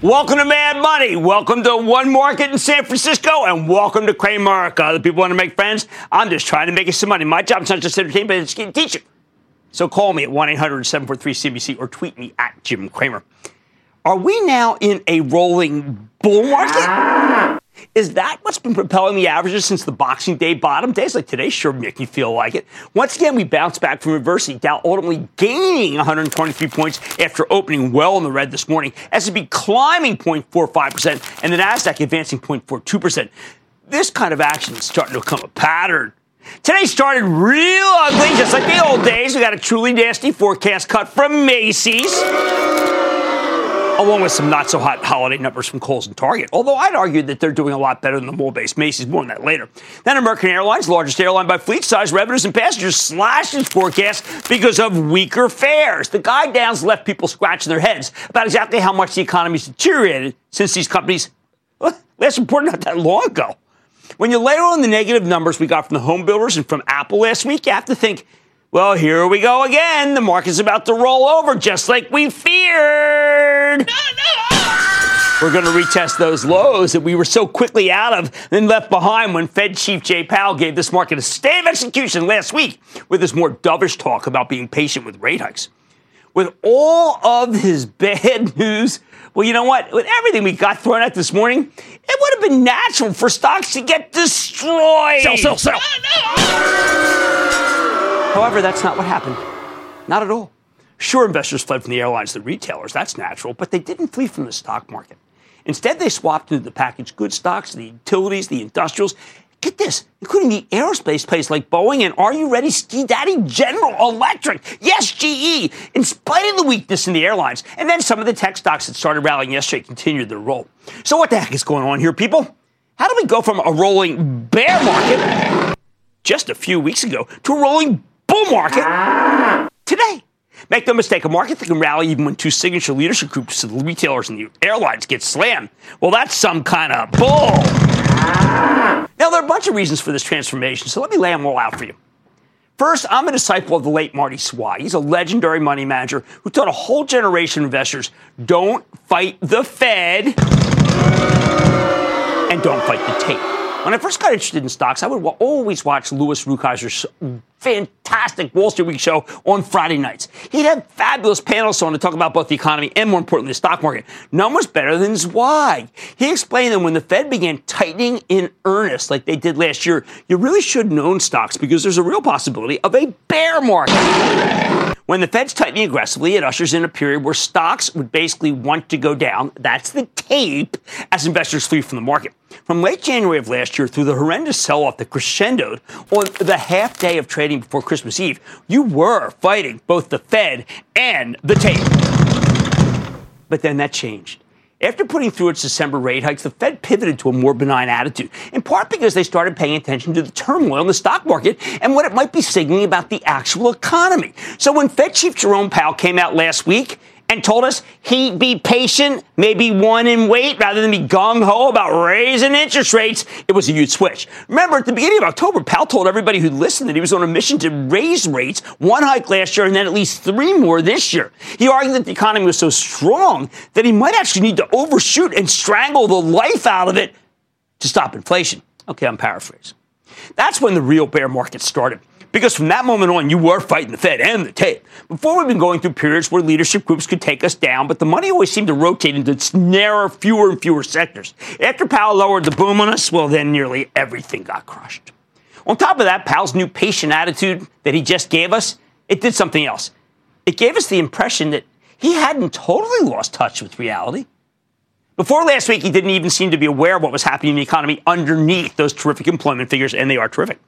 Welcome to Mad Money. Welcome to One Market in San Francisco, and welcome to Cramerica. Other people want to make friends. I'm just trying to make you some money. My job is not just entertain, but it's to teach you. So call me at 1 800 743 CBC or tweet me at Jim Cramer. Are we now in a rolling bull market? Is that what's been propelling the averages since the Boxing Day bottom? Days like today sure make you feel like it. Once again, we bounced back from adversity. Dow ultimately gaining 123 points after opening well in the red this morning. S&P climbing 0.45% and the Nasdaq advancing 0.42%. This kind of action is starting to become a pattern. Today started real ugly, just like the old days. We got a truly nasty forecast cut from Macy's along with some not so hot holiday numbers from Kohl's and Target. Although I'd argue that they're doing a lot better than the mall based Macy's. More on that later. Then American Airlines, largest airline by fleet size, revenues, and passengers, slashed its forecast because of weaker fares. The guide downs left people scratching their heads about exactly how much the economy's deteriorated since these companies last reported not that long ago. When you layer on the negative numbers we got from the home builders and from Apple last week, you have to think, well, here we go again. The market's about to roll over just like we feared. No, no. We're going to retest those lows that we were so quickly out of and left behind when Fed Chief Jay Powell gave this market a stay of execution last week with his more dovish talk about being patient with rate hikes. With all of his bad news, well, you know what? With everything we got thrown at this morning, it would have been natural for stocks to get destroyed. Sell, sell, sell. However, that's not what happened. Not at all. Sure, investors fled from the airlines the retailers. That's natural, but they didn't flee from the stock market. Instead, they swapped into the packaged goods stocks, the utilities, the industrials. Get this, including the aerospace plays like Boeing and Are You Ready Ski Daddy General Electric. Yes, GE, in spite of the weakness in the airlines. And then some of the tech stocks that started rallying yesterday continued their roll. So, what the heck is going on here, people? How do we go from a rolling bear market just a few weeks ago to a rolling bull market today? Make no mistake, a market that can rally even when two signature leadership groups, the retailers and the airlines, get slammed. Well, that's some kind of bull. Now, there are a bunch of reasons for this transformation, so let me lay them all out for you. First, I'm a disciple of the late Marty Zweig. He's a legendary money manager who taught a whole generation of investors don't fight the Fed and don't fight the tape. When I first got interested in stocks, I would wa- always watch Louis Rukeyser's fantastic Wall Street Week show on Friday nights. He'd have fabulous panels on to talk about both the economy and, more importantly, the stock market. None was better than Zweig. He explained that when the Fed began tightening in earnest, like they did last year, you really shouldn't own stocks because there's a real possibility of a bear market. When the Fed's tightening aggressively, it ushers in a period where stocks would basically want to go down. That's the tape as investors flee from the market. From late January of last year through the horrendous sell off that crescendoed on the half day of trading before Christmas Eve, you were fighting both the Fed and the tape. But then that changed. After putting through its December rate hikes, the Fed pivoted to a more benign attitude, in part because they started paying attention to the turmoil in the stock market and what it might be signaling about the actual economy. So when Fed Chief Jerome Powell came out last week and told us he'd be patient, maybe one and wait, rather than be gung ho about raising interest rates, it was a huge switch. Remember, at the beginning of October, Powell told everybody who listened that he was on a mission to raise rates, one hike last year and then at least three more this year. He argued that the economy was so strong that he might actually need to overshoot and strangle the life out of it to stop inflation. Okay, I'm paraphrasing. That's when the real bear market started. Because from that moment on, you were fighting the Fed and the tape. Before, we've been going through periods where leadership groups could take us down, but the money always seemed to rotate into narrower, fewer and fewer sectors. After Powell lowered the boom on us, well, then nearly everything got crushed. On top of that, Powell's new patient attitude that he just gave us, it did something else. It gave us the impression that he hadn't totally lost touch with reality. Before last week, he didn't even seem to be aware of what was happening in the economy underneath those terrific employment figures, and they are terrific.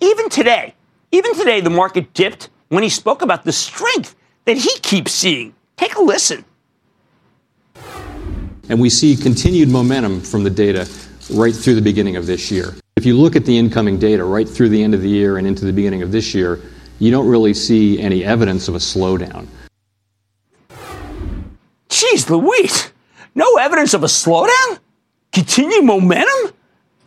Even today, even today, the market dipped when he spoke about the strength that he keeps seeing. Take a listen. And we see continued momentum from the data right through the beginning of this year. If you look at the incoming data right through the end of the year and into the beginning of this year, you don't really see any evidence of a slowdown. Jeez Louise. No evidence of a slowdown? Continued momentum?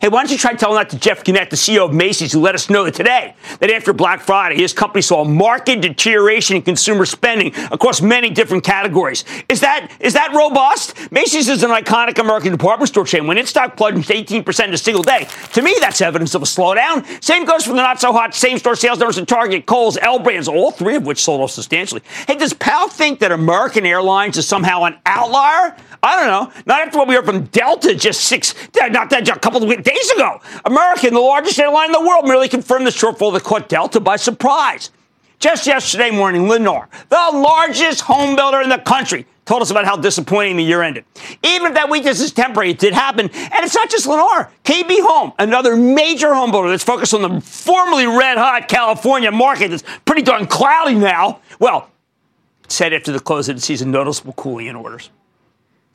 Hey, why don't you try telling that to Jeff Gennette, the CEO of Macy's, who let us know today that after Black Friday, his company saw a marked deterioration in consumer spending across many different categories. Is that is that robust? Macy's is an iconic American department store chain. When its stock plunged 18% in a single day, to me, that's evidence of a slowdown. Same goes for the not so hot same store sales numbers at Target, Kohl's, L Brands, all three of which sold off substantially. Hey, does Powell think that American Airlines is somehow an outlier? I don't know. Not after what we heard from Delta just six, not that a couple of days ago. American, the largest airline in the world, merely confirmed the shortfall that caught Delta by surprise. Just yesterday morning, Lennar, the largest home builder in the country, told us about how disappointing the year ended. Even if that weakness is temporary, it did happen. And it's not just Lennar. KB Home, another major home builder that's focused on the formerly red hot California market that's pretty darn cloudy now, well, said after the close of the season, noticeable cooling in orders.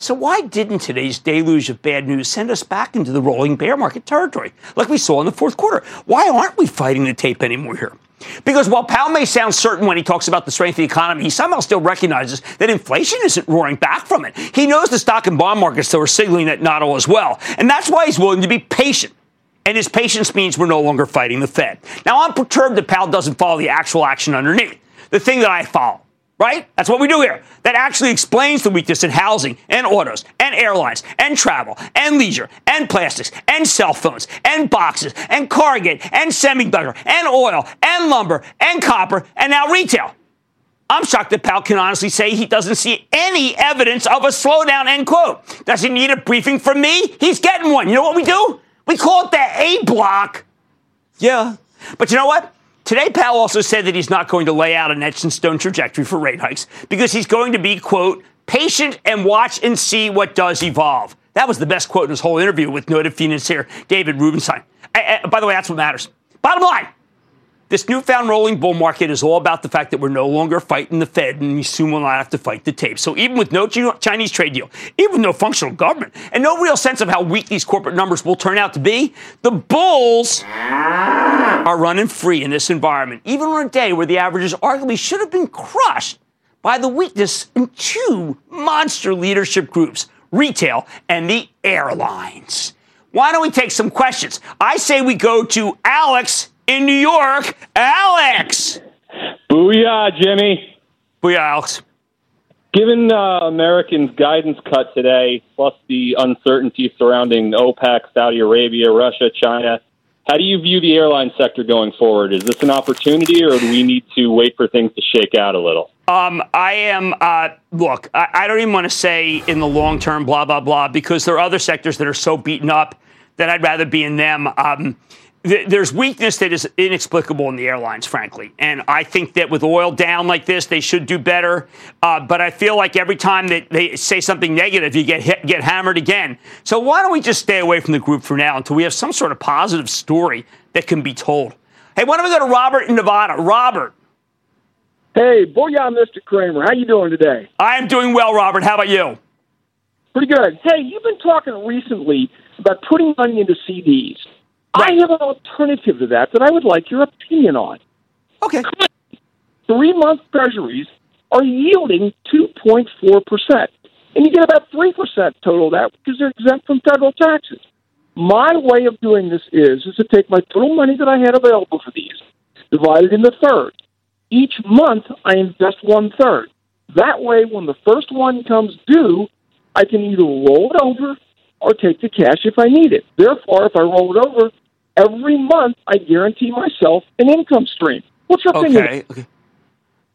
So why didn't today's deluge of bad news send us back into the rolling bear market territory like we saw in the fourth quarter? Why aren't we fighting the tape anymore here? Because while Powell may sound certain when he talks about the strength of the economy, he somehow still recognizes that inflation isn't roaring back from it. He knows the stock and bond markets still are signaling that not all is well. And that's why he's willing to be patient. And his patience means we're no longer fighting the Fed. Now, I'm perturbed that Powell doesn't follow the actual action underneath, the thing that I follow right? That's what we do here. That actually explains the weakness in housing and autos and airlines and travel and leisure and plastics and cell phones and boxes and Cargate and semiconductor and oil and lumber and copper and now retail. I'm shocked that Powell can honestly say he doesn't see any evidence of a slowdown, end quote. Does he need a briefing from me? He's getting one. You know what we do? We call it the A block. Yeah. But you know what? Today, Powell also said that he's not going to lay out an etched in stone trajectory for rate hikes because he's going to be, quote, patient and watch and see what does evolve. That was the best quote in his whole interview with noted financier David Rubenstein. I, I, by the way, that's what matters. Bottom line, this newfound rolling bull market is all about the fact that we're no longer fighting the Fed and we soon will not have to fight the tape. So even with no Chinese trade deal, even with no functional government, and no real sense of how weak these corporate numbers will turn out to be, the bulls are running free in this environment, even on a day where the averages arguably should have been crushed by the weakness in two monster leadership groups, retail and the airlines. Why don't we take some questions? I say we go to Alex in New York. Alex. Booyah, Jimmy. Booyah, Alex. Given uh, Americans' guidance cut today, plus the uncertainty surrounding OPEC, Saudi Arabia, Russia, China, how do you view the airline sector going forward? Is this an opportunity, or do we need to wait for things to shake out a little? Um, I am. Uh, look, I, I don't even want to say in the long term, blah blah blah, because there are other sectors that are so beaten up that I'd rather be in them. Um, there's weakness that is inexplicable in the airlines, frankly. And I think that with oil down like this, they should do better. Uh, but I feel like every time that they say something negative, you get hit, get hammered again. So why don't we just stay away from the group for now until we have some sort of positive story that can be told? Hey, why don't we go to Robert in Nevada? Robert. Hey, booyah, Mr. Cramer. How you doing today? I am doing well, Robert. How about you? Pretty good. Hey, you've been talking recently about putting money into CDs. Right. I have an alternative to that that I would like your opinion on. Okay. Three month treasuries are yielding 2.4%. And you get about 3% total of that because they're exempt from federal taxes. My way of doing this is, is to take my total money that I had available for these, divide it into thirds. Each month, I invest one third. That way, when the first one comes due, I can either roll it over or take the cash if I need it. Therefore, if I roll it over, every month I guarantee myself an income stream. What's your opinion? Okay. okay.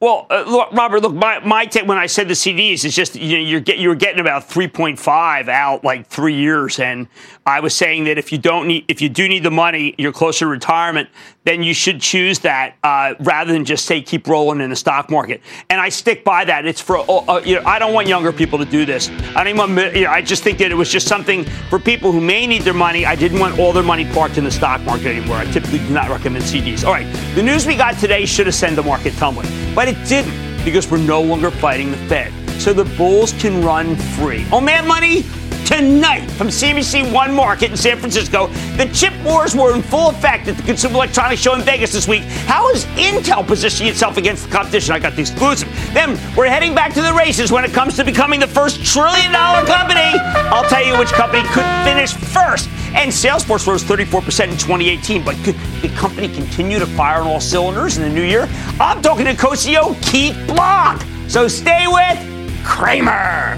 Well, uh, look, Robert, look, my, my take when I said the CDs is just you know you're get you were getting about 3.5 out like three years, and I was saying that if you don't need if you do need the money, you're closer to retirement, then you should choose that uh, rather than just say keep rolling in the stock market. And I stick by that. It's for uh, uh you know I don't want younger people to do this. I don't want you know, I just think that it was just something for people who may need their money. I didn't want all their money parked in the stock market anymore. I typically do not recommend CDs. All right, the news we got today should have sent the market tumbling. But it didn't because we're no longer fighting the Fed. So the bulls can run free. Oh, man, money? Tonight from CNBC One Market in San Francisco, the chip wars were in full effect at the Consumer Electronics Show in Vegas this week. How is Intel positioning itself against the competition? I got the exclusive. Then we're heading back to the races when it comes to becoming the first trillion dollar company. I'll tell you which company could finish first. And Salesforce rose 34% in 2018, but could the company continue to fire on all cylinders in the new year? I'm talking to co-CEO Keith Block. So stay with Cramer.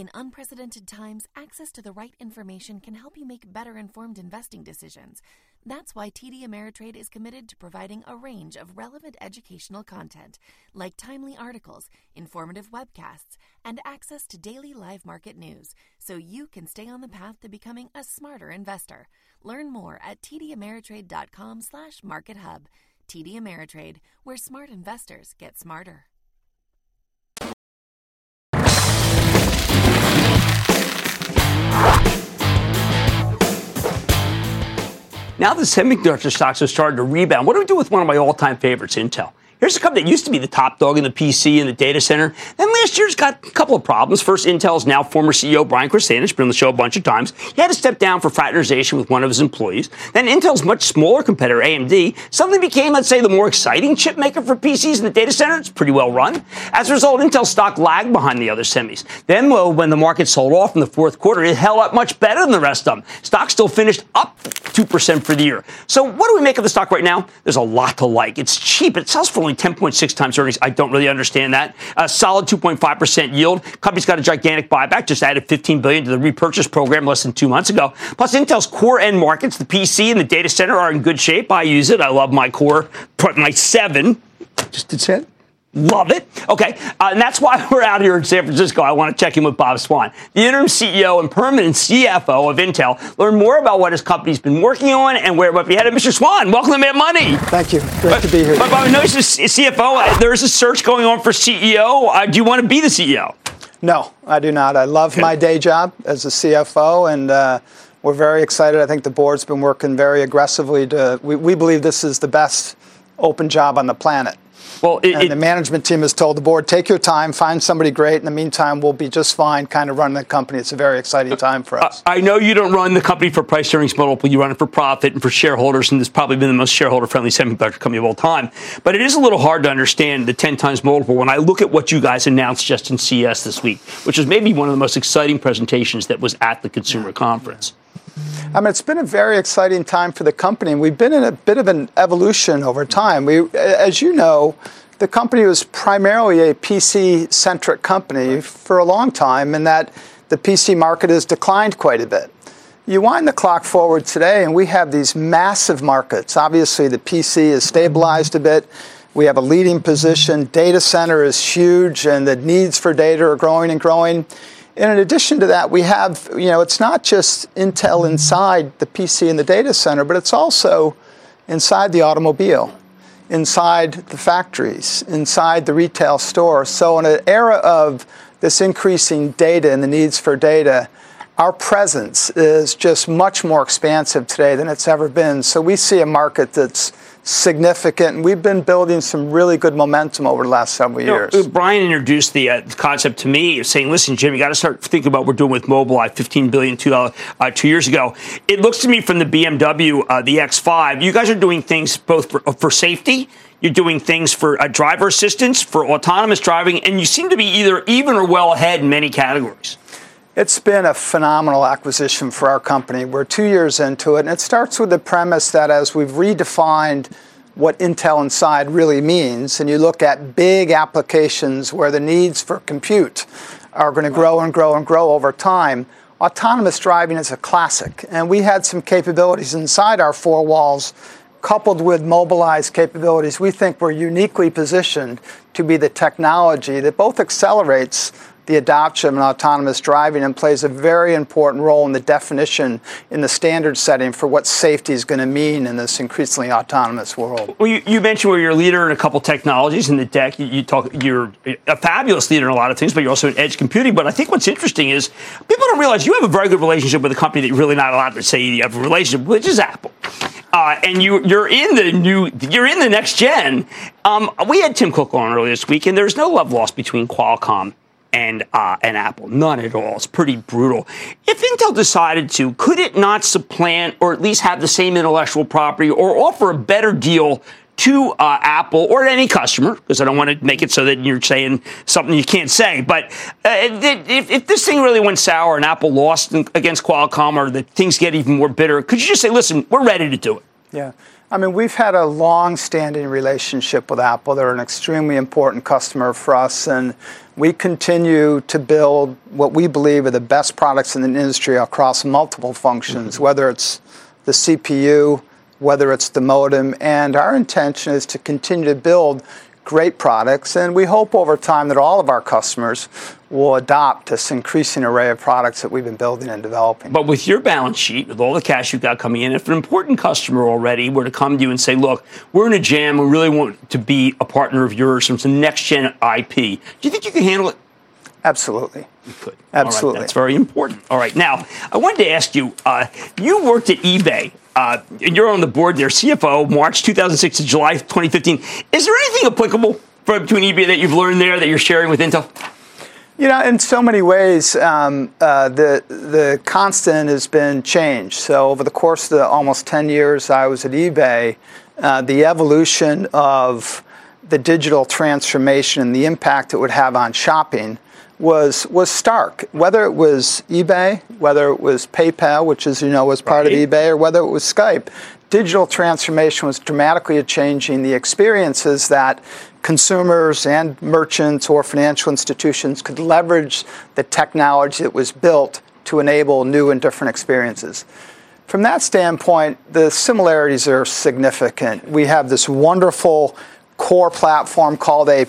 In unprecedented times, access to the right information can help you make better informed investing decisions. That's why TD Ameritrade is committed to providing a range of relevant educational content, like timely articles, informative webcasts, and access to daily live market news, so you can stay on the path to becoming a smarter investor. Learn more at tdameritrade.com/markethub. TD Ameritrade, where smart investors get smarter. Now the semiconductor stocks are starting to rebound. What do we do with one of my all-time favorites, Intel? Here's a company that used to be the top dog in the PC and the data center. Then last year's got a couple of problems. First, Intel's now former CEO Brian Krzanich, been on the show a bunch of times. He had to step down for fraternization with one of his employees. Then Intel's much smaller competitor, AMD, suddenly became, let's say, the more exciting chip maker for PCs in the data center. It's pretty well run. As a result, Intel stock lagged behind the other semis. Then, well, when the market sold off in the fourth quarter, it held up much better than the rest of them. Stock still finished up 2% for the year. So what do we make of the stock right now? There's a lot to like. It's cheap. It sells for only 10.6 times earnings. I don't really understand that. A solid 2.5% yield. Company's got a gigantic buyback. Just added 15 billion to the repurchase program less than two months ago. Plus, Intel's core end markets, the PC and the data center, are in good shape. I use it. I love my core. My seven. Just did it. Love it. Okay. Uh, and that's why we're out here in San Francisco. I want to check in with Bob Swan, the interim CEO and permanent CFO of Intel. Learn more about what his company's been working on and where it might be headed. Mr. Swan, welcome to Mad Money. Thank you. Great but, to be here. But Bob, I know CFO. Uh, there's a search going on for CEO. Uh, do you want to be the CEO? No, I do not. I love okay. my day job as a CFO and, uh, we're very excited. I think the board's been working very aggressively to. We, we believe this is the best open job on the planet. Well, it, and it, the management team has told the board, take your time, find somebody great. In the meantime, we'll be just fine kind of running the company. It's a very exciting time for us. I know you don't run the company for price earnings multiple. You run it for profit and for shareholders, and it's probably been the most shareholder-friendly semiconductor company of all time. But it is a little hard to understand the 10 times multiple when I look at what you guys announced just in CES this week, which was maybe one of the most exciting presentations that was at the consumer conference. I mean, it's been a very exciting time for the company, and we've been in a bit of an evolution over time. We, as you know, the company was primarily a PC centric company for a long time, and that the PC market has declined quite a bit. You wind the clock forward today, and we have these massive markets. Obviously, the PC is stabilized a bit. We have a leading position. Data center is huge, and the needs for data are growing and growing. And in addition to that, we have, you know, it's not just Intel inside the PC and the data center, but it's also inside the automobile, inside the factories, inside the retail store. So, in an era of this increasing data and the needs for data, our presence is just much more expansive today than it's ever been. So, we see a market that's significant. And we've been building some really good momentum over the last several years. You know, Brian introduced the uh, concept to me of saying, listen, Jim, you got to start thinking about what we're doing with Mobileye, $15 billion two, uh, two years ago. It looks to me from the BMW, uh, the X5, you guys are doing things both for, for safety You're doing things for uh, driver assistance, for autonomous driving, and you seem to be either even or well ahead in many categories. It's been a phenomenal acquisition for our company. We're two years into it, and it starts with the premise that as we've redefined what Intel Inside really means, and you look at big applications where the needs for compute are going to grow and grow and grow over time, autonomous driving is a classic. And we had some capabilities inside our four walls, coupled with Mobileye's capabilities. We think we're uniquely positioned to be the technology that both accelerates the adoption of autonomous driving and plays a very important role in the definition in the standard setting for what safety is going to mean in this increasingly autonomous world. Well, you, you mentioned where you're a leader in a couple technologies in the deck. You, you, talk, you're a fabulous leader in a lot of things, but you're also in edge computing. But I think what's interesting is people don't realize you have a very good relationship with a company that you're really not allowed to say you have a relationship, which is Apple. Uh, and you, you're in the new, you're in the next gen. Um, we had Tim Cook on earlier this week, and there's no love lost between Qualcomm and uh, and Apple. None at all. It's pretty brutal. If Intel decided to, could it not supplant or at least have the same intellectual property or offer a better deal to uh, Apple or any customer, because I don't want to make it so that you're saying something you can't say. But uh, if, if, this thing really went sour and Apple lost against Qualcomm or that things get even more bitter, could you just say, listen, we're ready to do it? Yeah. I mean, we've had a long standing relationship with Apple. They're an extremely important customer for us, and we continue to build what we believe are the best products in the industry across multiple functions, mm-hmm. whether it's the CPU, whether it's the modem, and our intention is to continue to build great products, and we hope over time that all of our customers will adopt this increasing array of products that we've been building and developing. But with your balance sheet, with all the cash you've got coming in, if an important customer already were to come to you and say, look, we're in a jam, we really want to be a partner of yours from some next gen IP, do you think you can handle it? Absolutely. You could. Absolutely. that's very important. All right. Now, I wanted to ask you uh, you worked at eBay uh, you're on the board there, CFO, March 2006 to July 2015. Is there anything applicable for, between eBay that you've learned there that you're sharing with Intel? You know, in so many ways, um, uh, the the constant has been change. So over the course of the almost 10 years I was at eBay, uh, the evolution of the digital transformation and the impact it would have on shopping was was stark. Whether it was eBay, whether it was PayPal, which as you know was part right. of eBay, or whether it was Skype, digital transformation was dramatically changing the experiences that consumers and merchants or financial institutions could leverage the technology that was built to enable new and different experiences. From that standpoint, the similarities are significant. We have this wonderful core platform called a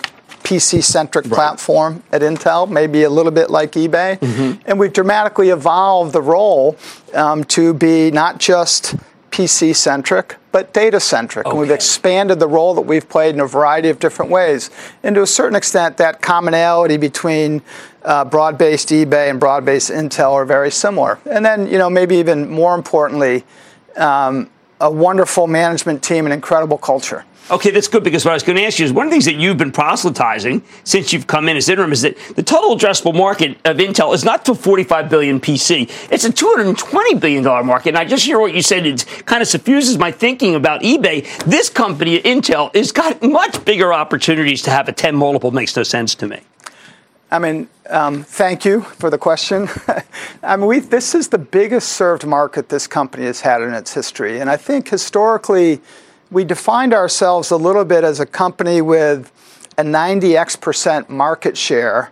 PC centric right. platform at Intel, maybe a little bit like eBay. Mm-hmm. And we've dramatically evolved the role um, to be not just PC centric, but data centric. Okay. And we've expanded the role that we've played in a variety of different ways. And to a certain extent, that commonality between uh, broad based eBay and broad based Intel are very similar. And then, you know, maybe even more importantly, um, a wonderful management team and incredible culture. Okay, that's good because what I was going to ask you is one of the things that you've been proselytizing since you've come in as interim is that the total addressable market of Intel is not to 45 billion PC. It's a 220 billion dollar market. And I just hear what you said. It kind of suffuses my thinking about eBay. This company, Intel, has got much bigger opportunities to have a 10 multiple. Makes no sense to me. I mean, um, thank you for the question. I mean, this is the biggest served market this company has had in its history. And I think historically, we defined ourselves a little bit as a company with a 90x percent market share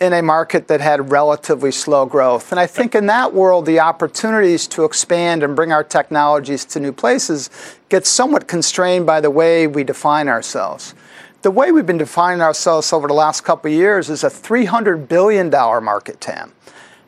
in a market that had relatively slow growth. And I think in that world, the opportunities to expand and bring our technologies to new places get somewhat constrained by the way we define ourselves. The way we've been defining ourselves over the last couple of years is a $300 billion market TAM.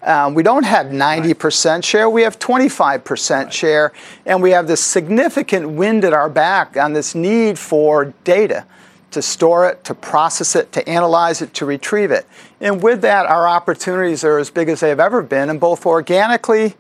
Um, we don't have 90% share, we have 25% right. share, and we have this significant wind at our back on this need for data to store it, to process it, to analyze it, to retrieve it. And with that, our opportunities are as big as they've ever been, and both organically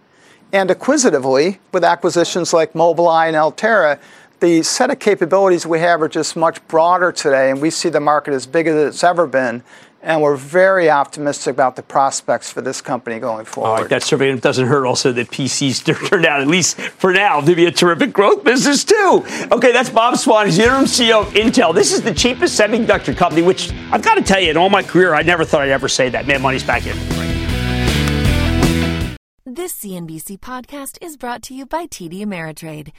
and acquisitively, with acquisitions like Mobileye and Altera, the set of capabilities we have are just much broader today, and we see the market as big as it's ever been and we're very optimistic about the prospects for this company going forward. All right, that survey doesn't hurt also that PCs turned out, at least for now, to be a terrific growth business too. Okay, that's Bob Swan, he's the interim CEO of Intel. This is the cheapest semiconductor company, which I've got to tell you, in all my career, I never thought I'd ever say that. Man, money's back in. This CNBC podcast is brought to you by TD Ameritrade.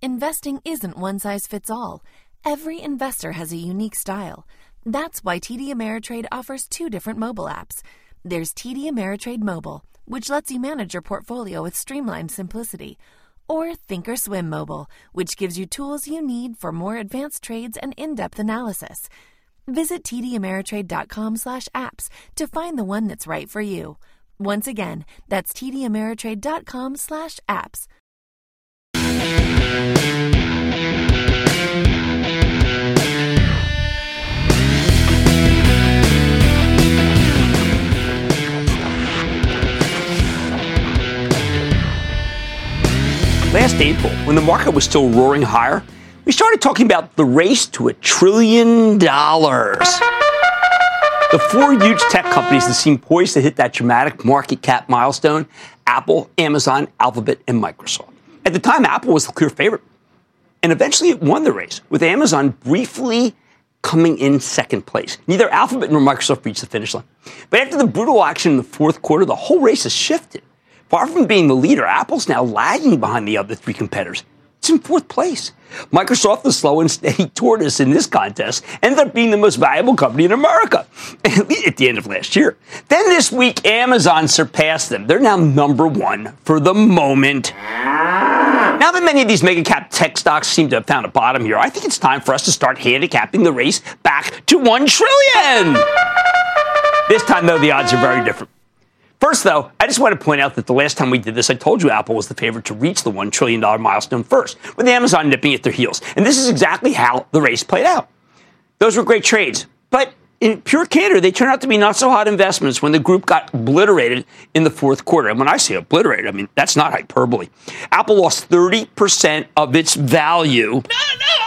Investing isn't one size fits all. Every investor has a unique style. That's why TD Ameritrade offers two different mobile apps. There's TD Ameritrade Mobile, which lets you manage your portfolio with streamlined simplicity, or Thinkorswim Mobile, which gives you tools you need for more advanced trades and in-depth analysis. Visit tdameritrade.com/apps to find the one that's right for you. Once again, that's tdameritrade.com/apps. April, when the market was still roaring higher, we started talking about the race to a trillion dollars. The four huge tech companies that seem poised to hit that dramatic market cap milestone Apple, Amazon, Alphabet, and Microsoft. At the time, Apple was the clear favorite. And eventually it won the race, with Amazon briefly coming in second place. Neither Alphabet nor Microsoft reached the finish line. But after the brutal action in the fourth quarter, the whole race has shifted. Far from being the leader, Apple's now lagging behind the other three competitors. It's in fourth place. Microsoft, the slow and steady tortoise in this contest, ended up being the most valuable company in America at the end of last year. Then this week, Amazon surpassed them. They're now number one for the moment. Now that many of these mega cap tech stocks seem to have found a bottom here, I think it's time for us to start handicapping the race back to one trillion. This time, though, the odds are very different. First, though, I just want to point out that the last time we did this, I told you Apple was the favorite to reach the $1 trillion milestone first, with Amazon nipping at their heels. And this is exactly how the race played out. Those were great trades. But in pure candor, they turned out to be not so hot investments when the group got obliterated in the fourth quarter. And when I say obliterated, I mean, that's not hyperbole. Apple lost 30% of its value. No, no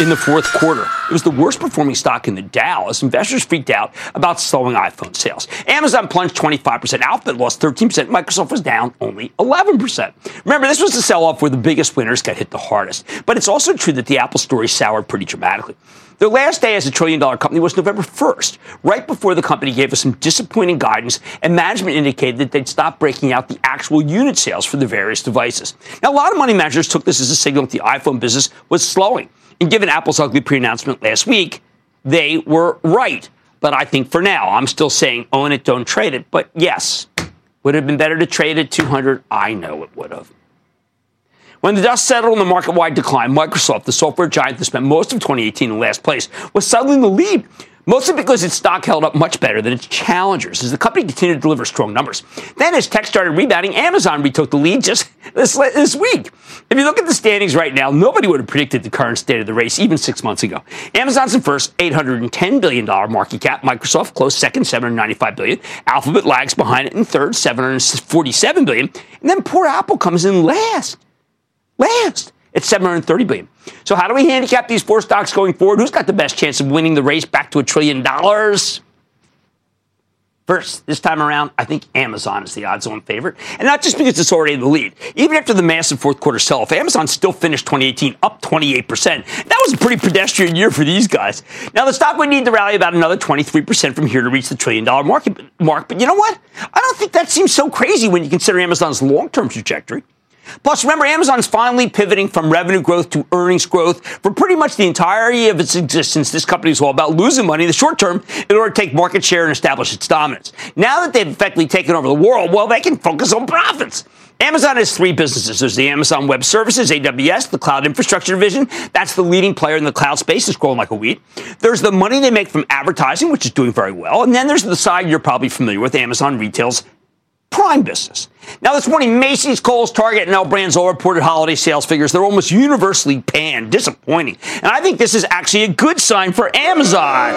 in the fourth quarter. It was the worst performing stock in the Dow as investors freaked out about slowing iPhone sales. Amazon plunged 25%, Alphabet lost 13%, Microsoft was down only 11%. Remember, this was the sell off where the biggest winners got hit the hardest. But it's also true that the Apple story soured pretty dramatically. Their last day as a trillion dollar company was November 1st, right before the company gave us some disappointing guidance and management indicated that they'd stop breaking out the actual unit sales for the various devices. Now, a lot of money managers took this as a signal that the iPhone business was slowing. And given Apple's ugly pre announcement last week, they were right. But I think for now, I'm still saying own it, don't trade it. But yes, would it have been better to trade at 200? I know it would have. When the dust settled on the market wide decline, Microsoft, the software giant that spent most of 2018 in last place, was suddenly in the lead mostly because its stock held up much better than its challengers as the company continued to deliver strong numbers. Then, as tech started rebounding, Amazon retook the lead just this, this week. If you look at the standings right now, nobody would have predicted the current state of the race even six months ago. Amazon's in first, $810 billion market cap. Microsoft close second, 795 billion. Alphabet lags behind it in third, 747 billion. And then poor Apple comes in last. Last. It's 730 billion. So how do we handicap these four stocks going forward? Who's got the best chance of winning the race back to a trillion dollars? First, this time around, I think Amazon is the odds-on favorite, and not just because it's already in the lead. Even after the massive fourth quarter sell-off, Amazon still finished 2018 up 28 percent. That was a pretty pedestrian year for these guys. Now the stock would need to rally about another 23 percent from here to reach the trillion-dollar market mark. But you know what? I don't think that seems so crazy when you consider Amazon's long-term trajectory. Plus, remember, Amazon's finally pivoting from revenue growth to earnings growth. For pretty much the entirety of its existence, this company is all about losing money in the short term in order to take market share and establish its dominance. Now that they've effectively taken over the world, well, they can focus on profits. Amazon has three businesses. There's the Amazon Web Services, AWS, the cloud infrastructure division. That's the leading player in the cloud space. It's growing like a weed. There's the money they make from advertising, which is doing very well. And then there's the side you're probably familiar with, Amazon Retail's prime business. Now, this morning, Macy's, Kohl's, Target, and L Brands all reported holiday sales figures. They're almost universally panned, disappointing. And I think this is actually a good sign for Amazon.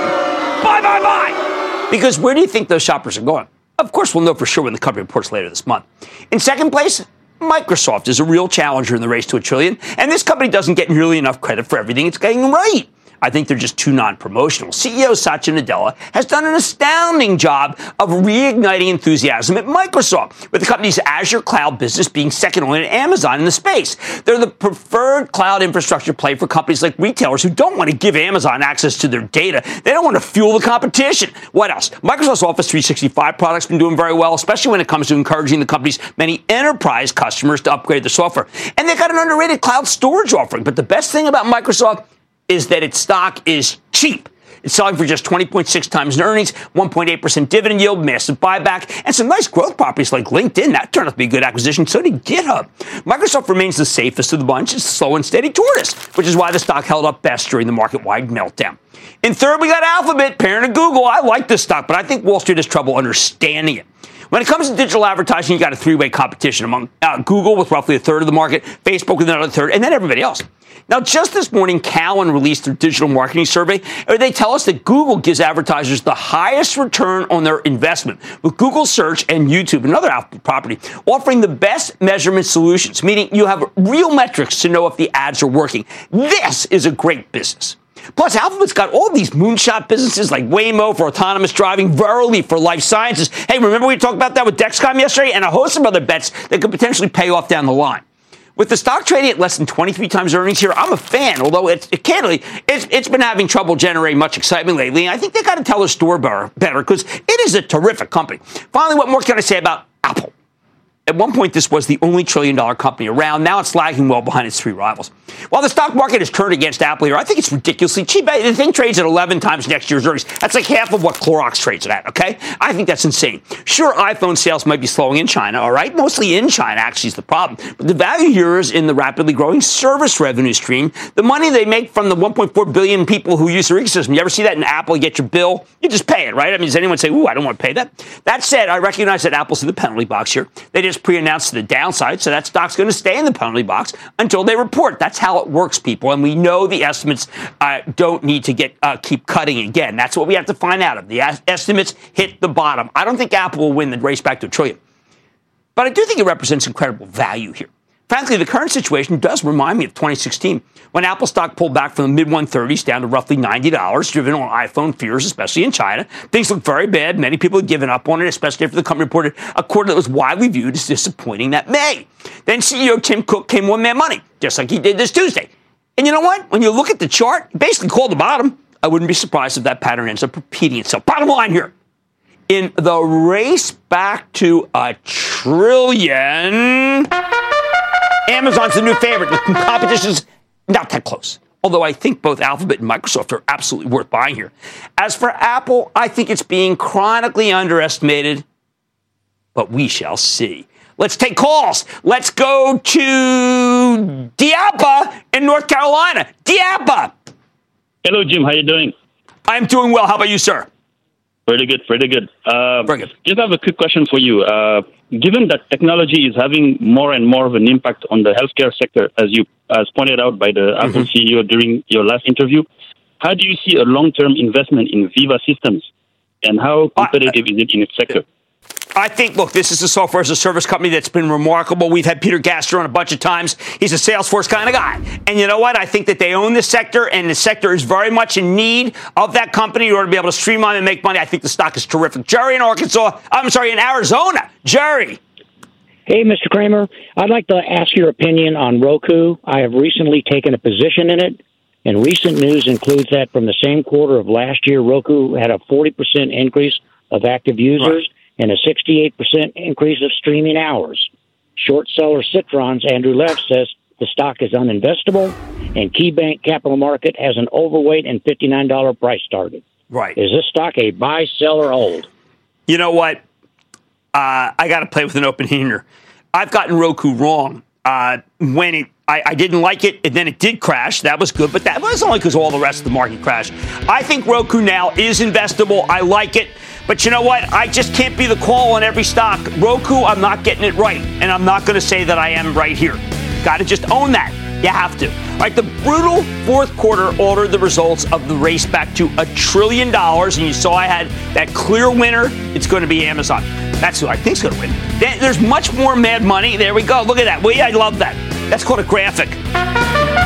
Bye, bye, bye. Because where do you think those shoppers are going? Of course, we'll know for sure when the company reports later this month. In second place, Microsoft is a real challenger in the race to a trillion, and this company doesn't get nearly enough credit for everything it's getting right. I think they're just too non-promotional. CEO Satya Nadella has done an astounding job of reigniting enthusiasm at Microsoft, with the company's Azure cloud business being second only to Amazon in the space. They're the preferred cloud infrastructure play for companies like retailers who don't want to give Amazon access to their data. They don't want to fuel the competition. What else? Microsoft's Office 365 products been doing very well, especially when it comes to encouraging the company's many enterprise customers to upgrade the software. And they've got an underrated cloud storage offering. But the best thing about Microsoft is that its stock is cheap. It's selling for just 20.6 times earnings, 1.8% dividend yield, massive buyback, and some nice growth properties like LinkedIn. That turned out to be a good acquisition. So did GitHub. Microsoft remains the safest of the bunch. It's slow and steady tortoise, which is why the stock held up best during the market-wide meltdown. In third, we got Alphabet, parent of Google. I like this stock, but I think Wall Street has trouble understanding it. When it comes to digital advertising, you got a three-way competition among uh, Google with roughly a third of the market, Facebook with another third, and then everybody else. Now, just this morning, Cowen released their digital marketing survey, where they tell us that Google gives advertisers the highest return on their investment, with Google Search and YouTube, another Apple property, offering the best measurement solutions, meaning you have real metrics to know if the ads are working. This is a great business. Plus, Alphabet's got all these moonshot businesses like Waymo for autonomous driving, Verily for life sciences. Hey, remember we talked about that with Dexcom yesterday? And a host of other bets that could potentially pay off down the line. With the stock trading at less than 23 times earnings here, I'm a fan, although it's, it, candidly, it's, it's been having trouble generating much excitement lately. And I think they got to tell their store better because it is a terrific company. Finally, what more can I say about Apple? At one point, this was the only trillion dollar company around. Now it's lagging well behind its three rivals. While the stock market has turned against Apple here, I think it's ridiculously cheap. The thing trades at 11 times next year's earnings. That's like half of what Clorox trades at, okay? I think that's insane. Sure, iPhone sales might be slowing in China, all right? Mostly in China, actually, is the problem. But the value here is in the rapidly growing service revenue stream. The money they make from the 1.4 billion people who use their ecosystem. You ever see that in Apple? You get your bill, you just pay it, right? I mean, does anyone say, ooh, I don't want to pay that? That said, I recognize that Apple's in the penalty box here. They just pre announced to the downside, so that stock's going to stay in the penalty box until they report. That's how it works, people. And we know the estimates uh, don't need to get uh, keep cutting again. That's what we have to find out. If the estimates hit the bottom, I don't think Apple will win the race back to a trillion. But I do think it represents incredible value here. Frankly, the current situation does remind me of 2016 when Apple stock pulled back from the mid 130s down to roughly $90, driven on iPhone fears, especially in China. Things looked very bad. Many people had given up on it, especially after the company reported a quarter that was widely viewed as disappointing that May. Then CEO Tim Cook came one Mad Money, just like he did this Tuesday. And you know what? When you look at the chart, basically called the bottom. I wouldn't be surprised if that pattern ends up repeating itself. Bottom line here in the race back to a trillion. Amazon's the new favorite. The competition's not that close. Although I think both Alphabet and Microsoft are absolutely worth buying here. As for Apple, I think it's being chronically underestimated, but we shall see. Let's take calls. Let's go to Diapa in North Carolina. Diapa. Hello, Jim. How you doing? I'm doing well. How about you, sir? Pretty good, pretty good. Uh, Very good. Just have a quick question for you. Uh, given that technology is having more and more of an impact on the healthcare sector, as you as pointed out by the mm-hmm. Apple CEO during your last interview, how do you see a long-term investment in Veeva Systems, and how competitive uh, is it in its sector? I think, look, this is a software as a service company that's been remarkable. We've had Peter Gassner on a bunch of times. He's a Salesforce kind of guy. And you know what? I think that they own this sector, and the sector is very much in need of that company in order to be able to streamline and make money. I think the stock is terrific. Jerry in Arkansas, I'm sorry, in Arizona. Jerry. Hey, Mr. Cramer, I'd like to ask your opinion on Roku. I have recently taken a position in it, and recent news includes that from the same quarter of last year, Roku had a 40% increase of active users. Right and a 68% increase of streaming hours. Short seller Citron's Andrew Left says the stock is uninvestable, and KeyBanc Capital Market has an overweight and $59 price target. Right. Is this stock a buy, sell, or hold? You know what? Uh, I got to play with an open hand here. I've gotten Roku wrong. Uh, when it, I, I, didn't like it, and then it did crash. That was good, but that was only because all the rest of the market crashed. I think Roku now is investable. I like it. But you know what? I just can't be the call on every stock. Roku, I'm not getting it right. And I'm not going to say that I am right here. Got to just own that. You have to. Right, the brutal fourth quarter altered the results of the race back to a trillion dollars, and you saw I had that clear winner. It's going to be Amazon. That's who I think is going to win. There's much more mad money. There we go. Look at that. Yeah, I love that. That's called a graphic.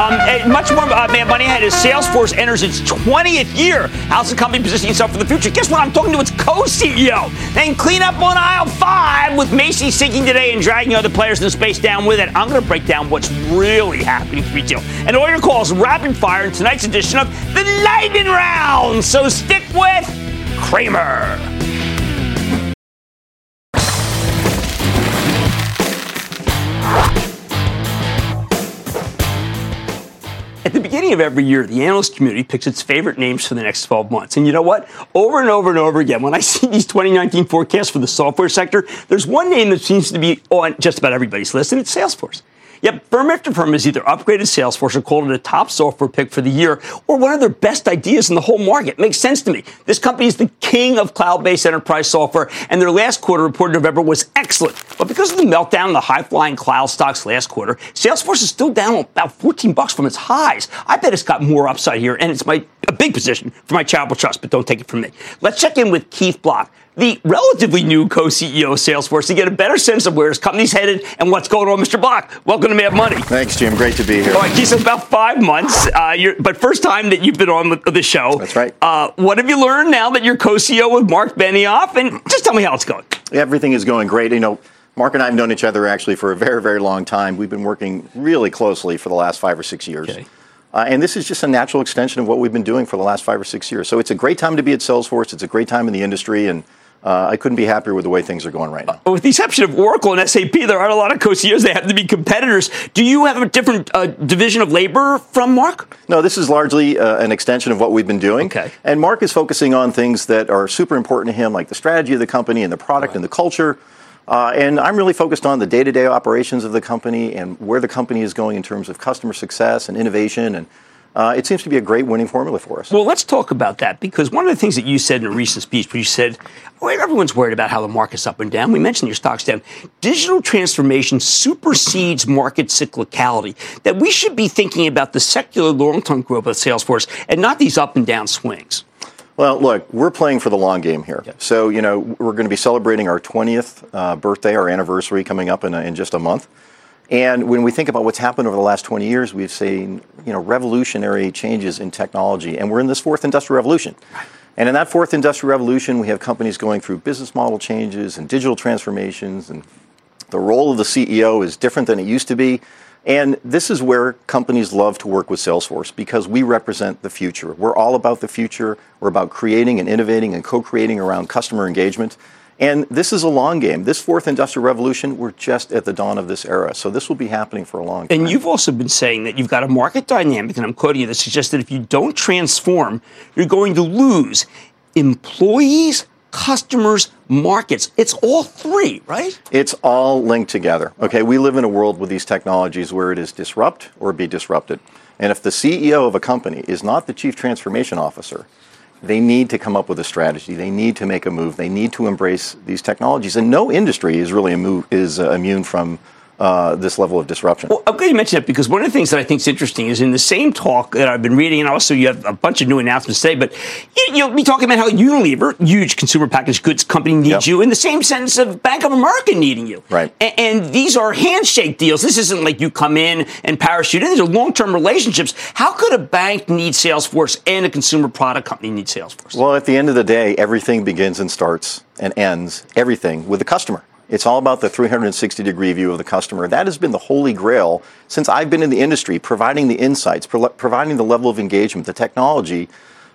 Um, much more uh, Mad Money ahead as Salesforce enters its 20th year. How's the company positioning itself for the future? Guess what? I'm talking to its co-CEO. Then clean up on aisle five with Macy's sinking today and dragging other players in the space down with it. I'm going to break down what's really happening with retail. And all your calls rapid fire in tonight's edition of the Lightning Round. So stick with Cramer. Beginning of every year, the analyst community picks its favorite names for the next 12 months. And you know what? Over and over and over again, when I see these 2019 forecasts for the software sector, there's one name that seems to be on just about everybody's list, and it's Salesforce. Yet firm after firm has either upgraded Salesforce or called it a top software pick for the year or one of their best ideas in the whole market. Makes sense to me. This company is the king of cloud-based enterprise software, and their last quarter reported in November was excellent. But because of the meltdown in the high-flying cloud stocks last quarter, Salesforce is still down about 14 bucks from its highs. I bet it's got more upside here, and it's my a big position for my charitable trust, but don't take it from me. Let's check in with Keith Block the relatively new co-CEO of Salesforce to get a better sense of where his company's headed and what's going on. Mr. Block, welcome to Mad Money. Thanks, Jim. Great to be here. All right, Keith, about five months, uh, but first time that you've been on the show. That's right. Uh, what have you learned now that you're co-CEO with Marc Benioff? And just tell me how it's going. Everything is going great. You know, Marc and I have known each other actually for a very, very long time. We've been working really closely for the last five or six years. Okay. Uh, and this is just a natural extension of what we've been doing for the last five or six years. So it's a great time to be at Salesforce. It's a great time in the industry, and uh, I couldn't be happier with the way things are going right now. Uh, with the exception of Oracle and SAP, there aren't a lot of co-CEOs. They have to be competitors. Do you have a different uh, division of labor from Marc? No, this is largely uh, an extension of what we've been doing. Okay. And Marc is focusing on things that are super important to him, like the strategy of the company and the product right. and the culture. Uh, and I'm really focused on the day-to-day operations of the company and where the company is going in terms of customer success and innovation and uh, it seems to be a great winning formula for us. Well, let's talk about that because one of the things that you said in a recent speech, where you said, oh, everyone's worried about how the market's up and down. We mentioned your stock's down. Digital transformation supersedes market cyclicality. That we should be thinking about the secular long-term growth of Salesforce and not these up and down swings. Well, look, we're playing for the long game here. Yep. So, you know, we're going to be celebrating our 20th uh, birthday, our anniversary coming up in, a, in just a month. And when we think about what's happened over the last 20 years, we've seen you know revolutionary changes in technology, and we're in this fourth industrial revolution. And in that fourth industrial revolution, we have companies going through business model changes and digital transformations, and the role of the CEO is different than it used to be. And this is where companies love to work with Salesforce because we represent the future. We're all about the future. We're about creating and innovating and co creating around customer engagement. And this is a long game. This fourth industrial revolution, we're just at the dawn of this era. So this will be happening for a long time. And you've also been saying that you've got a market dynamic, and I'm quoting you, that suggests that if you don't transform, you're going to lose employees, customers, markets. It's all three, right? It's all linked together. Okay, we live in a world with these technologies where it is disrupt or be disrupted. And if the CEO of a company is not the chief transformation officer, they need to come up with a strategy. They need to make a move. They need to embrace these technologies. And no industry is really is uh, immune from uh, this level of disruption. Well, I'm glad you mentioned that because one of the things that I think is interesting is in the same talk that I've been reading, and also you have a bunch of new announcements today, but you, will be talking about how Unilever, huge consumer packaged goods company, needs yep. you in the same sense of Bank of America needing you. Right. And, and these are handshake deals. This isn't like you come in and parachute in. These are long term relationships. How could a bank need Salesforce and a consumer product company need Salesforce? Well, at the end of the day, everything begins and starts and ends everything with the customer. It's all about the 360 degree view of the customer. That has been the holy grail since I've been in the industry, providing the insights, pro- providing the level of engagement, the technology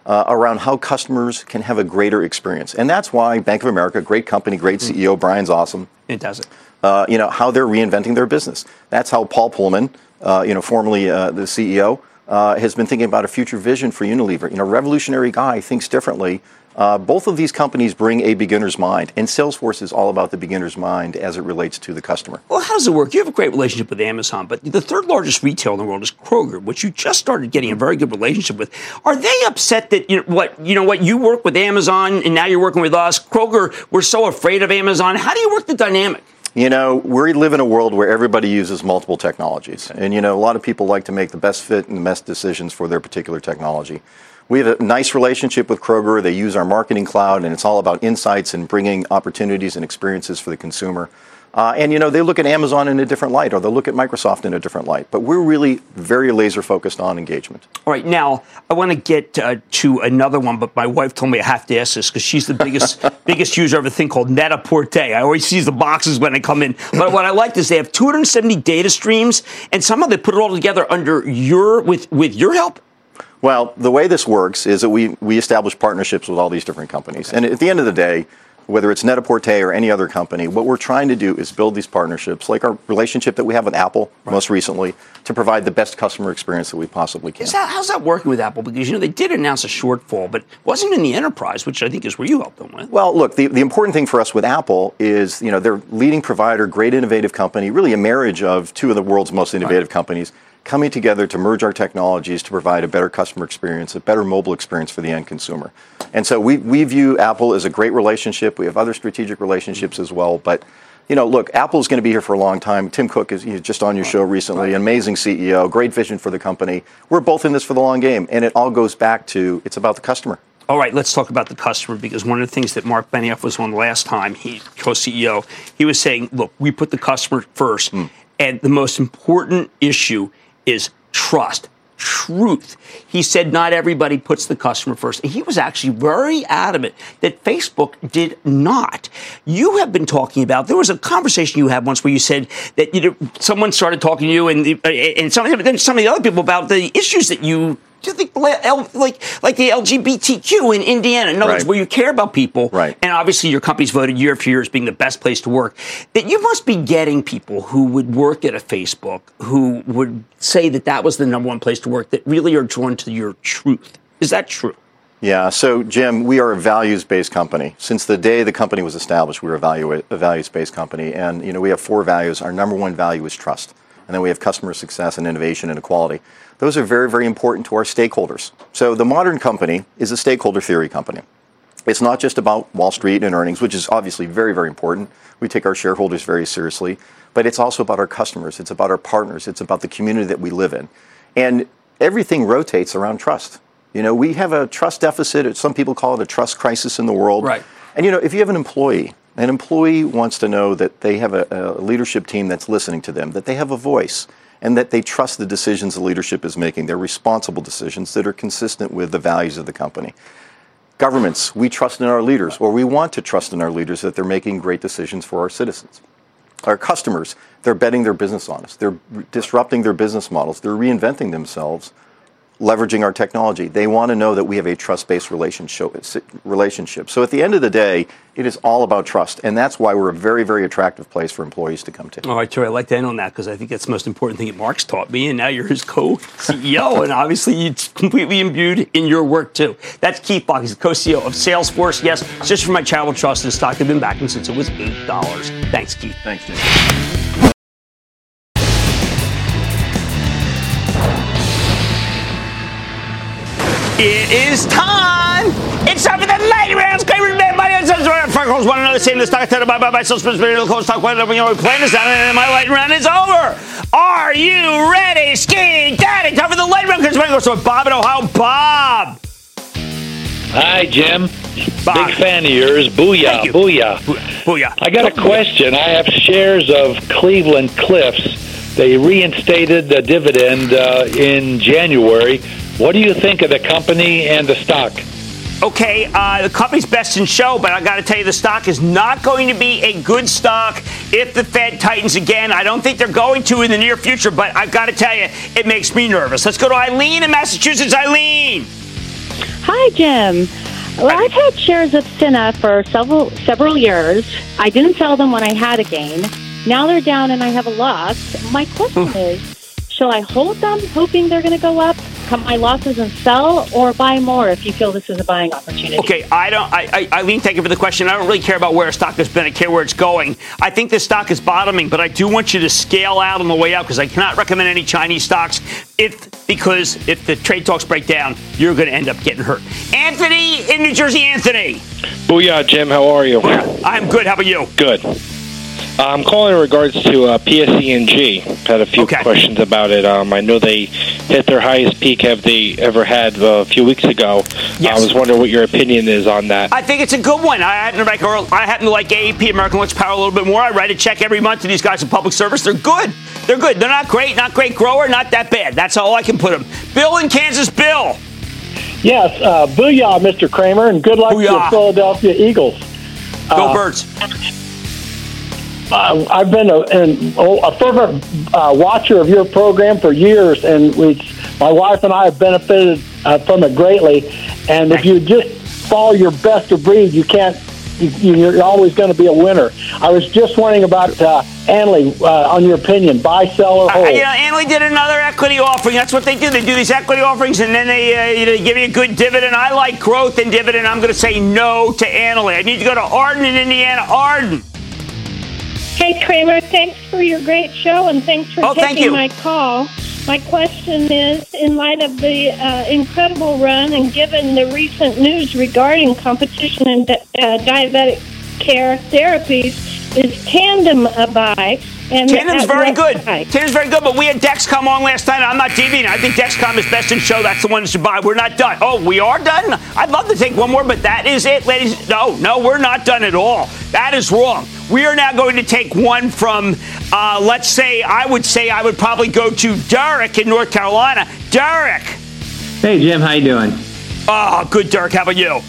uh, around how customers can have a greater experience. And that's why Bank of America, great company, great mm-hmm. CEO, Brian's awesome. It does it. Uh, you know, how they're reinventing their business. That's how Paul Polman, uh, you know, formerly uh, the CEO, uh, has been thinking about a future vision for Unilever. You know, revolutionary guy, thinks differently uh, both of these companies bring a beginner's mind, and Salesforce is all about the beginner's mind as it relates to the customer. Well, how does it work? You have a great relationship with Amazon, but the third largest retailer in the world is Kroger, which you just started getting a very good relationship with. Are they upset that you know what you know what you work with Amazon and now you're working with us? Kroger, we're so afraid of Amazon. How do you work the dynamic? You know, we live in a world where everybody uses multiple technologies. And, you know, a lot of people like to make the best fit and the best decisions for their particular technology. We have a nice relationship with Kroger. They use our marketing cloud, and it's all about insights and bringing opportunities and experiences for the consumer. Uh, and you know they look at Amazon in a different light, or they look at Microsoft in a different light. But we're really very laser focused on engagement. All right, now I want to get uh, to another one, but my wife told me I have to ask this because she's the biggest biggest user of a thing called Net-a-Porter. I always see the boxes when they come in. But what I like is they have 270 data streams, and somehow they put it all together under your with with your help. Well, the way this works is that we we establish partnerships with all these different companies, okay. and at the end of the day whether it's Net-a-Porter or any other company, what we're trying to do is build these partnerships, like our relationship that we have with Apple right. most recently, to provide the best customer experience that we possibly can. That, how's that working with Apple? Because you know they did announce a shortfall, but wasn't in the enterprise, which I think is where you helped them with. Well, look, the, the important thing for us with Apple is you know they're leading provider, great innovative company, really a marriage of two of the world's most innovative right. companies coming together to merge our technologies to provide a better customer experience, a better mobile experience for the end consumer. And so we, we view Apple as a great relationship. We have other strategic relationships as well. But, you know, look, Apple's going to be here for a long time. Tim Cook is just on your show recently, amazing CEO, great vision for the company. We're both in this for the long game. And it all goes back to it's about the customer. All right, let's talk about the customer because one of the things that Marc Benioff was on last time, he co-CEO, he was saying, look, we put the customer first. Mm. And the most important issue is trust truth. He said not everybody puts the customer first. He was actually very adamant that Facebook did not. You have been talking about there was a conversation you had once where you said that you know, someone started talking to you and and some then some of the other people about the issues that you do you think like like the LGBTQ in Indiana? In other words, where you care about people, right. and obviously your company's voted year after year as being the best place to work. That you must be getting people who would work at a Facebook who would say that that was the number one place to work. That really are drawn to your truth. Is that true? Yeah. So, Jim, we are a values-based company. Since the day the company was established, we were a, value, a values-based company, and you know we have four values. Our number one value is trust, and then we have customer success and innovation and equality. Those are very, very important to our stakeholders. So the modern company is a stakeholder theory company. It's not just about Wall Street and earnings, which is obviously very, very important. We take our shareholders very seriously, but it's also about our customers. It's about our partners. It's about the community that we live in. And everything rotates around trust. You know, we have a trust deficit. Some people call it a trust crisis in the world. Right. And, you know, if you have an employee, an employee wants to know that they have a, a leadership team that's listening to them, that they have a voice, and that they trust the decisions the leadership is making. They're responsible decisions that are consistent with the values of the company. Governments, we trust in our leaders, or we want to trust in our leaders that they're making great decisions for our citizens. Our customers, they're betting their business on us. They're disrupting their business models. They're reinventing themselves leveraging our technology. They want to know that we have a trust-based relationship. So at the end of the day, it is all about trust, and that's why we're a very, very attractive place for employees to come to. All right, Troy, I'd like to end on that because I think that's the most important thing that Marc's taught me, and now you're his co-CEO, and obviously it's completely imbued in your work too. That's Keith Block. He's the co-CEO of Salesforce. Yes, just for my travel trust and stock, have been backing since it was eight dollars. Thanks, Keith. Thanks, Jim. It is time. It's time for the lightning round. Screamers, man, my name is Freckles. One another saying the stock tell by by by so the coach talk whatever you know playing this down and my lightning round is over. Are you ready, ski daddy? Time for the lightning round. Because so Bob in Ohio. Bob. Hi, Jim. Bob. Big fan of yours. Booyah, you. booyah. Booyah. I got a question. I have shares of Cleveland Cliffs. They reinstated the dividend uh, in January. What do you think of the company and the stock? Okay, uh, the company's best in show, but I got to tell you, the stock is not going to be a good stock if the Fed tightens again. I don't think they're going to in the near future, but I've got to tell you, it makes me nervous. Let's go to Eileen in Massachusetts. Eileen. Hi, Jim. Well, I've had shares of Ciena for several several years. I didn't sell them when I had a gain. Now they're down and I have a loss. My question is, shall I hold them hoping they're going to go up cut my losses and sell, or buy more if you feel this is a buying opportunity? Okay, I don't. I, I, Eileen, thank you for the question. I don't really care about where a stock has been. I care where it's going. I think this stock is bottoming, but I do want you to scale out on the way out because I cannot recommend any Chinese stocks. If because if the trade talks break down, you're going to end up getting hurt. Anthony in New Jersey, Anthony. Booyah, Jim. How are you? I'm good. How about you? Good. I'm calling in regards to uh, PSE&G. Had a few okay. questions about it. Um, I know they hit their highest peak have they ever had uh, a few weeks ago. Yes. I was wondering what your opinion is on that. I think it's a good one. I happen to like, I happen to like AEP, American Electric Power, a little bit more. I write a check every month to these guys in public service. They're good. They're good. They're not great, not great grower, not that bad. That's all I can put them. Bill in Kansas, Bill. Yes, uh, booyah, Mr. Cramer, and good luck booyah. to the Philadelphia Eagles. Go uh, Birds uh, I've been a, a fervent uh, watcher of your program for years, and we, my wife and I have benefited uh, from it greatly. And if you just follow your best of breed, you can't. You, are always going to be a winner. I was just wondering about uh, Annaly, uh, on your opinion, buy, sell, or hold. Uh, you know, Annaly did another equity offering. That's what they do. They do these equity offerings, and then they, uh, you know, give you a good dividend. I like growth and dividend. I'm going to say no to Annaly. I need to go to Arden in Indiana. Arden. Hey, Cramer, thanks for your great show and thanks for oh, taking my call. My question is in light of the uh, incredible run and given the recent news regarding competition in di- uh, diabetic care therapies, is Tandem a buy? And Tandem's very good. Tandem's very good, but we had Dexcom on last night. I'm not deviating. I think Dexcom is best in show. That's the one to buy. We're not done. Oh, we are done? I'd love to take one more, but that is it, ladies. No, no, we're not done at all. That is wrong. We are now going to take one from, uh, let's say, I would say I would probably go to Derek in North Carolina. Derek. Hey, Jim. How you doing? Oh, good, Derek. How about you?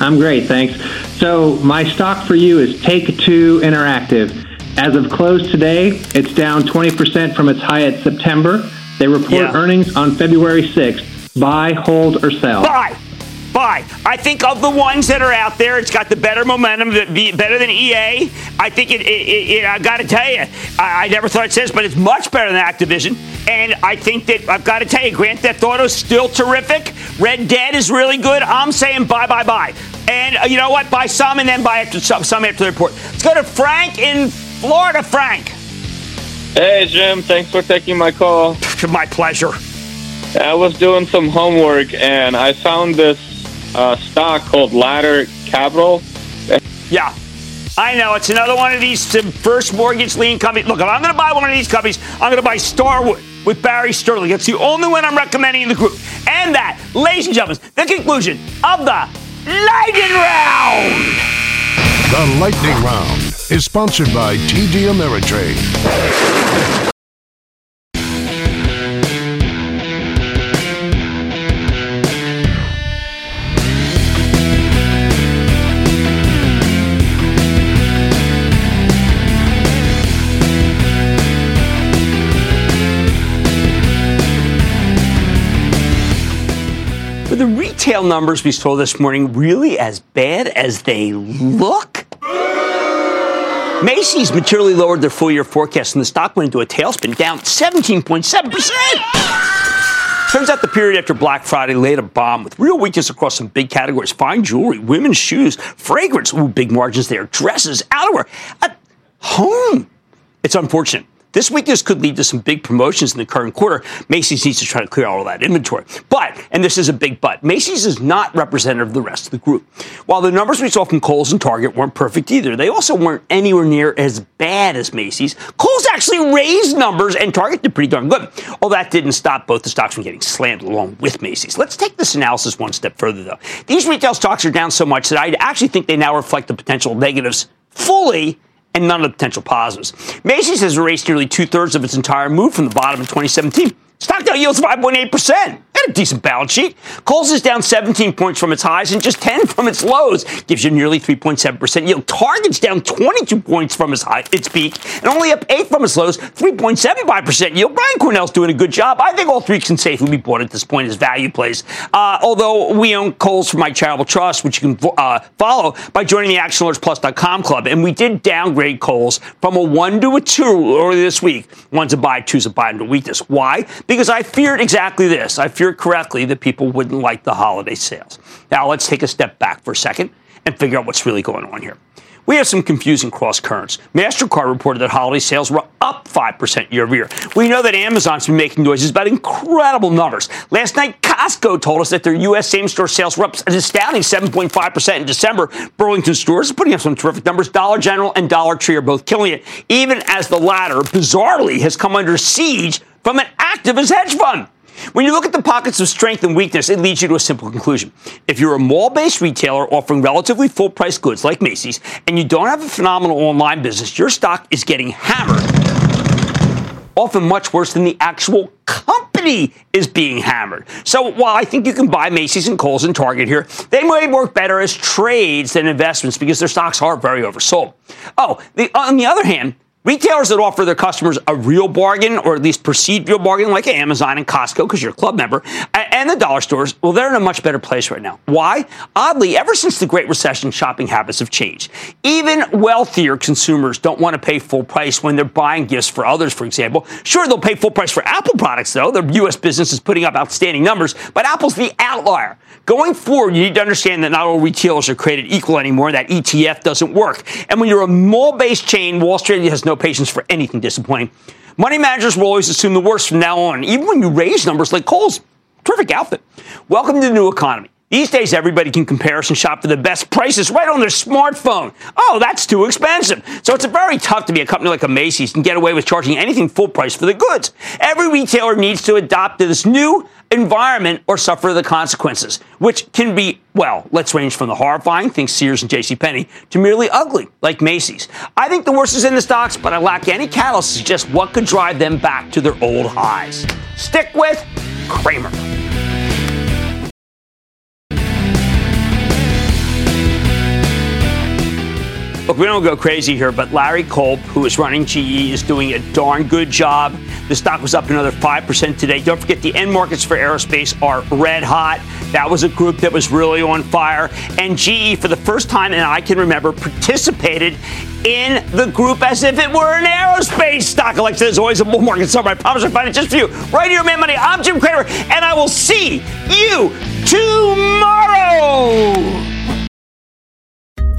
I'm great, thanks. So my stock for you is Take Two Interactive. As of close today, it's down 20% from its high at September. They report yeah. earnings on February 6th. Buy, hold, or sell? Buy. Buy. I think of the ones that are out there, it's got the better momentum, better than EA. I think it, it, it I got to tell you, I, I, never thought it says, but it's much better than Activision. And I think that I've got to tell you, Grand Theft Auto is still terrific. Red Dead is really good. I'm saying buy, buy, buy. And uh, you know what? Buy some and then buy after some, some after the report. Let's go to Frank in Florida. Frank. Hey, Jim. Thanks for taking my call. My pleasure. I was doing some homework and I found this uh, stock called Ladder Capital. Yeah. I know it's another one of these first mortgage lien companies. Look, if I'm going to buy one of these companies, I'm going to buy Starwood with Barry Sternlicht. That's the only one I'm recommending in the group. And that, ladies and gentlemen, the conclusion of the Lightning Round. The Lightning Round is sponsored by TD Ameritrade. Retail numbers we saw this morning really as bad as they look? Macy's materially lowered their full year forecast, and the stock went into a tailspin, down 17.7%. Turns out the period after Black Friday laid a bomb with real weakness across some big categories fine jewelry, women's shoes, fragrance, ooh, big margins there, dresses, outerwear, home. It's unfortunate. This weakness could lead to some big promotions in the current quarter. Macy's needs to try to clear all of that inventory. But, and this is a big but, Macy's is not representative of the rest of the group. While the numbers we saw from Kohl's and Target weren't perfect either, they also weren't anywhere near as bad as Macy's. Kohl's actually raised numbers and Target did pretty darn good. All that didn't stop both the stocks from getting slammed along with Macy's. Let's take this analysis one step further though. These retail stocks are down so much that I actually think they now reflect the potential negatives fully and none of the potential positives. Macy's has erased nearly two thirds of its entire move from the bottom in 2017. Stock now yields 5.8% a decent balance sheet. Kohl's is down 17 points from its highs and just 10 from its lows. Gives you nearly 3.7% yield. Target's down 22 points from its high, its peak, and only up 8 from its lows, 3.75% yield. Brian Cornell's doing a good job. I think all three can safely be bought at this point as value plays. Uh, although we own Kohl's for my charitable trust, which you can uh, follow by joining the ActionAlertsPlus.com club. And we did downgrade Kohl's from a 1 to a 2 earlier this week. One's a buy, two's a buy and into weakness. Why? Because I feared exactly this. I feared correctly that people wouldn't like the holiday sales. Now, let's take a step back for a second and figure out what's really going on here. we have some confusing cross currents. MasterCard reported that holiday sales were up 5% year over year. We know that Amazon's been making noises about incredible numbers. Last night, Costco told us that their U.S. same store sales were up an astounding 7.5% in December. Burlington stores are putting up some terrific numbers. Dollar General and Dollar Tree are both killing it, even as the latter, bizarrely, has come under siege from an activist hedge fund. When you look at the pockets of strength and weakness, it leads you to a simple conclusion. If you're a mall based retailer offering relatively full price goods like Macy's and you don't have a phenomenal online business, your stock is getting hammered. Often much worse than the actual company is being hammered. So while I think you can buy Macy's and Kohl's and Target here, they may work better as trades than investments because their stocks are very oversold. Oh, the, on the other hand, Retailers that offer their customers a real bargain, or at least perceived real bargain, like Amazon and Costco, because you're a club member, and the dollar stores, well, they're in a much better place right now. Why? Oddly, ever since the Great Recession, shopping habits have changed. Even wealthier consumers don't want to pay full price when they're buying gifts for others, for example. Sure, they'll pay full price for Apple products, though. The U.S. business is putting up outstanding numbers, but Apple's the outlier. Going forward, you need to understand that not all retailers are created equal anymore. That ETF doesn't work. And when you're a mall based chain, Wall Street has no no patience for anything disappointing. Money managers will always assume the worst from now on, even when you raise numbers like Kohl's. Terrific outfit. Welcome to the new economy. These days, everybody can comparison shop for the best prices right on their smartphone. Oh, that's too expensive. So it's very tough to be a company like a Macy's and get away with charging anything full price for the goods. Every retailer needs to adopt this new environment or suffer the consequences, which can be, well, let's range from the horrifying, think Sears and JCPenney, to merely ugly, like Macy's. I think the worst is in the stocks, but I lack any catalyst to suggest what could drive them back to their old highs. Stick with Cramer. Look, we don't go crazy here, but Larry Culp, who is running GE, is doing a darn good job. The stock was up another 5% today. Don't forget the end markets for aerospace are red hot. That was a group that was really on fire. And GE, for the first time and I can remember, participated in the group as if it were an aerospace stock. Like there's always a bull market somewhere. I promise I'll find it just for you. Right here, Mad Money. I'm Jim Cramer, and I will see you tomorrow.